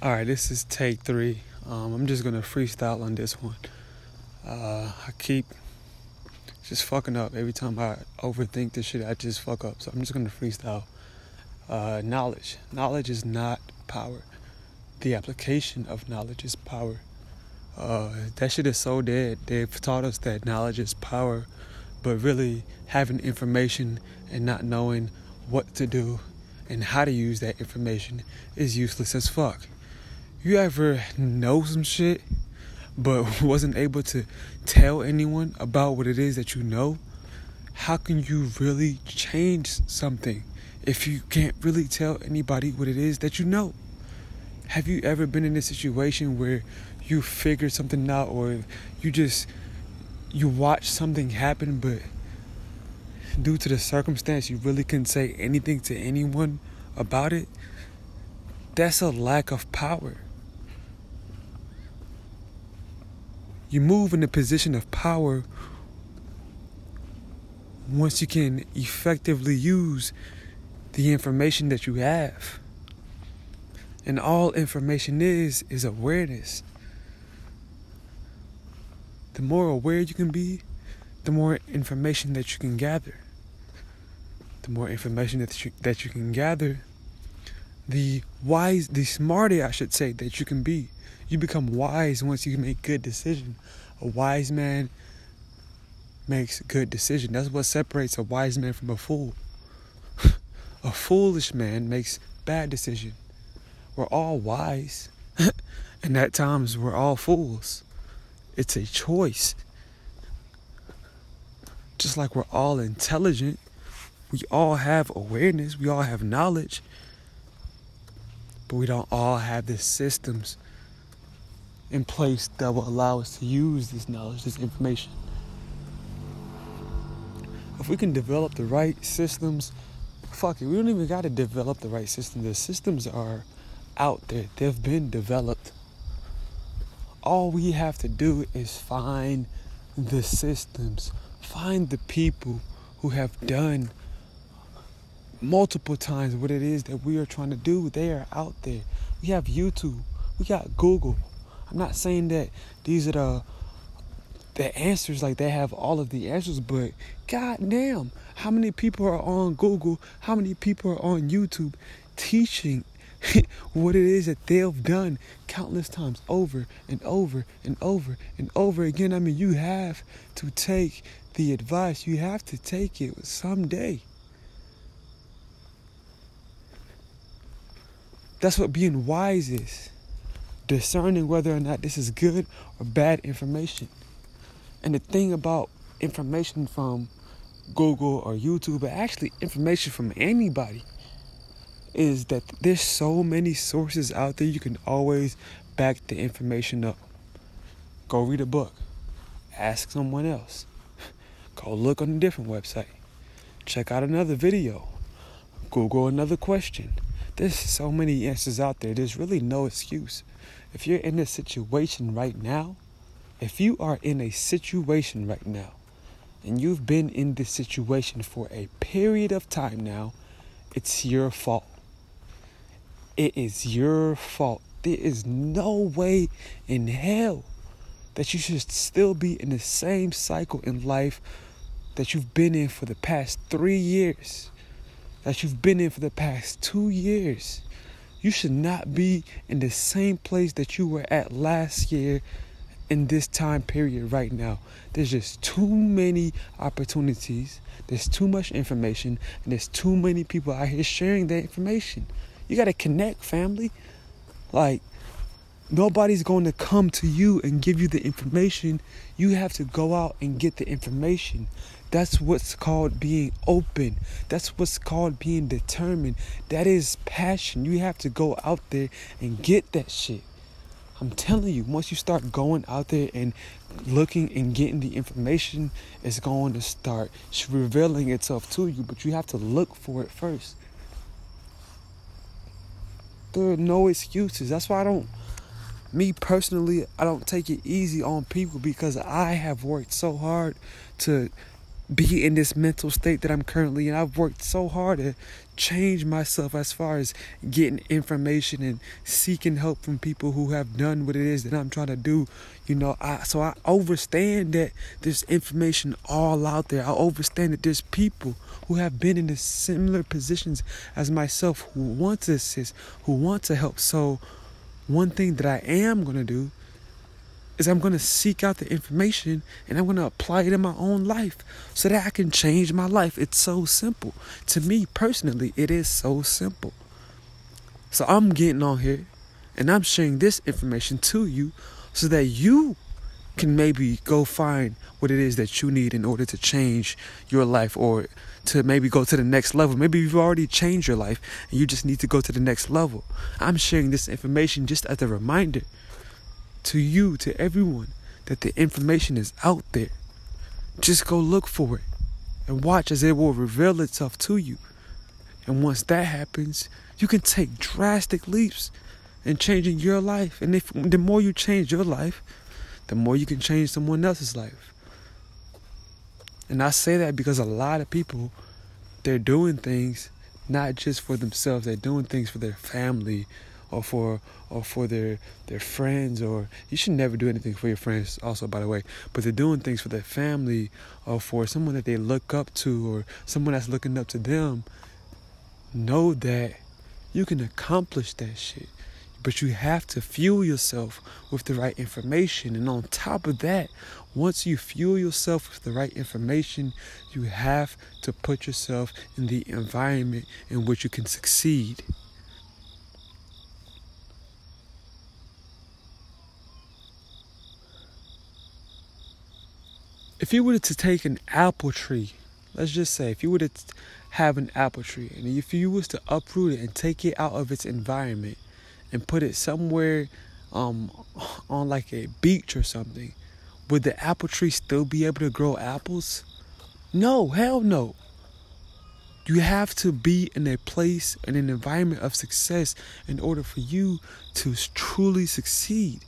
All right, this is take three. Um, I'm just gonna freestyle on this one. Uh, I keep just fucking up every time I overthink this shit. I just fuck up, so I'm just gonna freestyle. Uh, knowledge. Knowledge is not power. The application of knowledge is power. Uh, that shit is so dead. They've taught us that knowledge is power, but really having information and not knowing what to do and how to use that information is useless as fuck. You ever know some shit but wasn't able to tell anyone about what it is that you know? How can you really change something if you can't really tell anybody what it is that you know? Have you ever been in a situation where you figured something out or you just you watch something happen but due to the circumstance you really couldn't say anything to anyone about it? That's a lack of power. You move in a position of power once you can effectively use the information that you have. And all information is, is awareness. The more aware you can be, the more information that you can gather. The more information that you, that you can gather, the wise, the smarter, I should say, that you can be. You become wise once you make good decision. A wise man makes good decision. That's what separates a wise man from a fool. a foolish man makes bad decision. We're all wise. and at times we're all fools. It's a choice. Just like we're all intelligent, we all have awareness, we all have knowledge, but we don't all have the systems in place that will allow us to use this knowledge, this information. If we can develop the right systems, fuck it, we don't even got to develop the right systems. The systems are out there, they've been developed. All we have to do is find the systems, find the people who have done multiple times what it is that we are trying to do. They are out there. We have YouTube, we got Google, I'm not saying that these are the the answers like they have all of the answers, but goddamn, how many people are on Google? How many people are on YouTube teaching what it is that they've done countless times over and over and over and over again? I mean, you have to take the advice. You have to take it someday. That's what being wise is discerning whether or not this is good or bad information. And the thing about information from Google or YouTube, but actually information from anybody, is that there's so many sources out there you can always back the information up. Go read a book, ask someone else, go look on a different website, check out another video, Google another question. There's so many answers out there, there's really no excuse if you're in a situation right now, if you are in a situation right now, and you've been in this situation for a period of time now, it's your fault. It is your fault. There is no way in hell that you should still be in the same cycle in life that you've been in for the past three years, that you've been in for the past two years. You should not be in the same place that you were at last year in this time period right now. There's just too many opportunities, there's too much information, and there's too many people out here sharing that information. You got to connect, family. Like, nobody's going to come to you and give you the information. You have to go out and get the information. That's what's called being open. That's what's called being determined. That is passion. You have to go out there and get that shit. I'm telling you, once you start going out there and looking and getting the information, it's going to start revealing itself to you, but you have to look for it first. There are no excuses. That's why I don't, me personally, I don't take it easy on people because I have worked so hard to be in this mental state that I'm currently in. I've worked so hard to change myself as far as getting information and seeking help from people who have done what it is that I'm trying to do. You know, I so I understand that there's information all out there. I understand that there's people who have been in the similar positions as myself who want to assist, who want to help. So one thing that I am gonna do is I'm going to seek out the information and I'm going to apply it in my own life so that I can change my life. It's so simple. To me personally, it is so simple. So I'm getting on here and I'm sharing this information to you so that you can maybe go find what it is that you need in order to change your life or to maybe go to the next level. Maybe you've already changed your life and you just need to go to the next level. I'm sharing this information just as a reminder to you, to everyone, that the information is out there. Just go look for it and watch as it will reveal itself to you. And once that happens, you can take drastic leaps in changing your life. And if the more you change your life, the more you can change someone else's life. And I say that because a lot of people, they're doing things not just for themselves, they're doing things for their family or for or for their their friends or you should never do anything for your friends also by the way but they're doing things for their family or for someone that they look up to or someone that's looking up to them. Know that you can accomplish that shit but you have to fuel yourself with the right information. And on top of that once you fuel yourself with the right information you have to put yourself in the environment in which you can succeed. If you were to take an apple tree, let's just say if you were to have an apple tree and if you was to uproot it and take it out of its environment and put it somewhere um, on like a beach or something, would the apple tree still be able to grow apples? No, hell no. You have to be in a place, in an environment of success in order for you to truly succeed.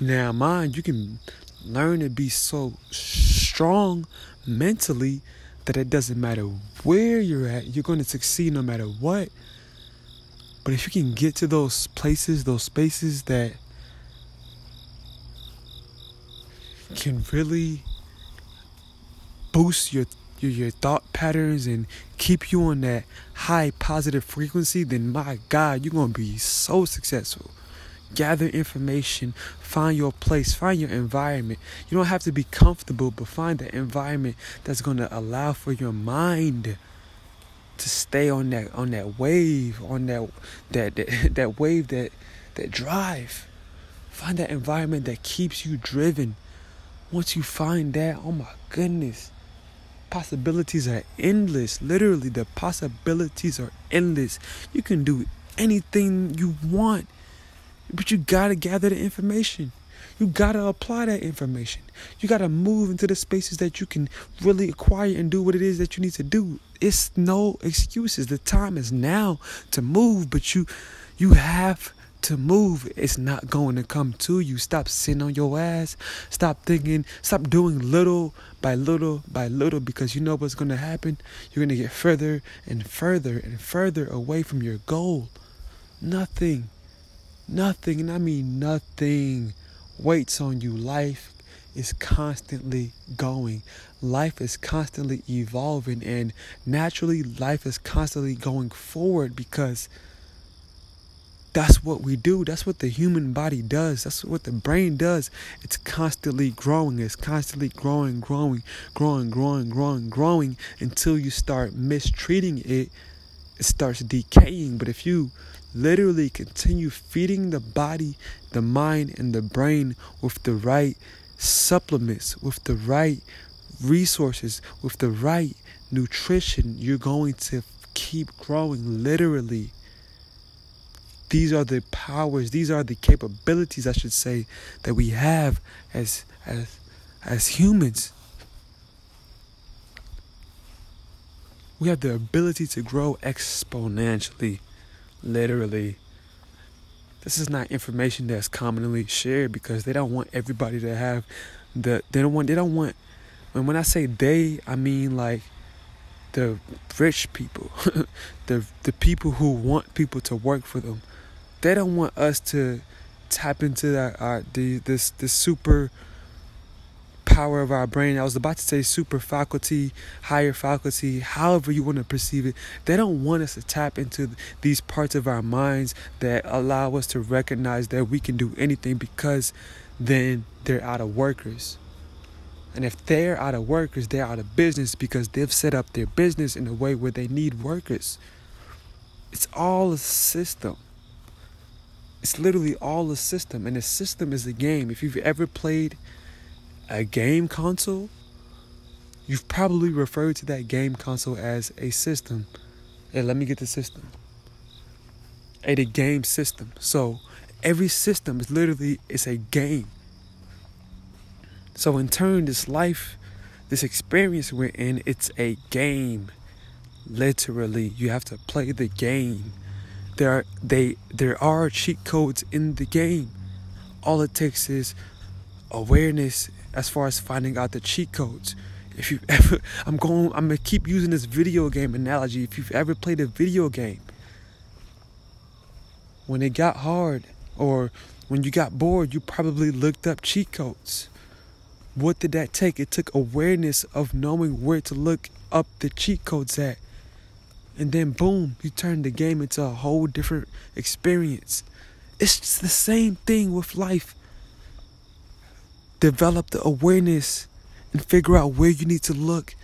Now, mind, you can learn to be so strong mentally that it doesn't matter where you're at, you're going to succeed no matter what. But if you can get to those places, those spaces that can really boost your your, your thought patterns and keep you on that high positive frequency, then my God, you're gonna be so successful gather information, find your place, find your environment. You don't have to be comfortable, but find the environment that's to allow for your mind to stay on that on that wave, on that that that, that wave that that drive. Find that environment that keeps you driven. Once you find that, oh my goodness. Possibilities are endless. Literally, the possibilities are endless. You can do anything you want but you gotta gather the information. You gotta apply that information. You gotta move into the spaces that you can really acquire and do what it is that you need to do. It's no excuses. The time is now to move, but you you have to move. It's not going to come to you. Stop sitting on your ass. Stop thinking. Stop doing little by little by little because you know what's going to happen. You're going to get further and further and further away from your goal. Nothing Nothing, and I mean nothing, waits on you. Life is constantly going. Life is constantly evolving, and naturally, life is constantly going forward because that's what we do. That's what the human body does. That's what the brain does. It's constantly growing. It's constantly growing, growing, growing, growing, growing, growing until you start mistreating it. It starts decaying. But if you literally continue feeding the body, the mind, and the brain with the right supplements, with the right resources, with the right nutrition, you're going to keep growing literally. These are the powers, these are the capabilities, I should say, that we have as as as humans. We have the ability to grow exponentially literally this is not information that's commonly shared because they don't want everybody to have the they don't want they don't want and when I say they I mean like the rich people the the people who want people to work for them. They don't want us to tap into that uh, the this this super power of our brain. I was about to say super faculty, higher faculty, however you want to perceive it. They don't want us to tap into these parts of our minds that allow us to recognize that we can do anything because then they're out of workers. And if they're out of workers, they're out of business because they've set up their business in a way where they need workers. It's all a system. It's literally all a system. And a system is a game. If you've ever played a game console, you've probably referred to that game console as a system. Hey, let me get the system. A the game system. So every system is literally it's a game. So in turn, this life, this experience we're in, it's a game. Literally, you have to play the game. There are they there are cheat codes in the game. All it takes is awareness as far as finding out the cheat codes. If you ever, I'm going, I'm gonna keep using this video game analogy. If you've ever played a video game, when it got hard or when you got bored, you probably looked up cheat codes. What did that take? It took awareness of knowing where to look up the cheat codes at. And then boom, you turned the game into a whole different experience. It's the same thing with life develop the awareness and figure out where you need to look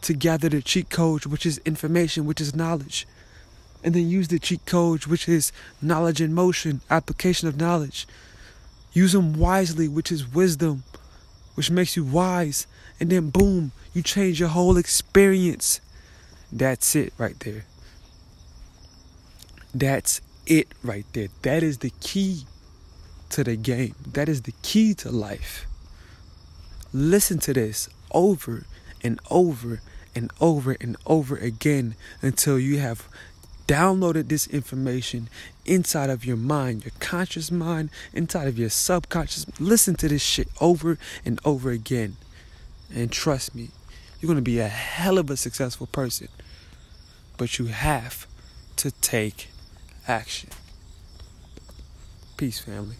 to gather the cheat code, which is information, which is knowledge. And then use the cheat code, which is knowledge in motion, application of knowledge. Use them wisely, which is wisdom, which makes you wise. And then, boom, you change your whole experience. That's it right there. That's it right there. That is the key to the game. That is the key to life. Listen to this over and over and over and over again until you have downloaded this information inside of your mind, your conscious mind, inside of your subconscious. Listen to this shit over and over again. And trust me, you're going to be a hell of a successful person. But you have to take action. Peace, family.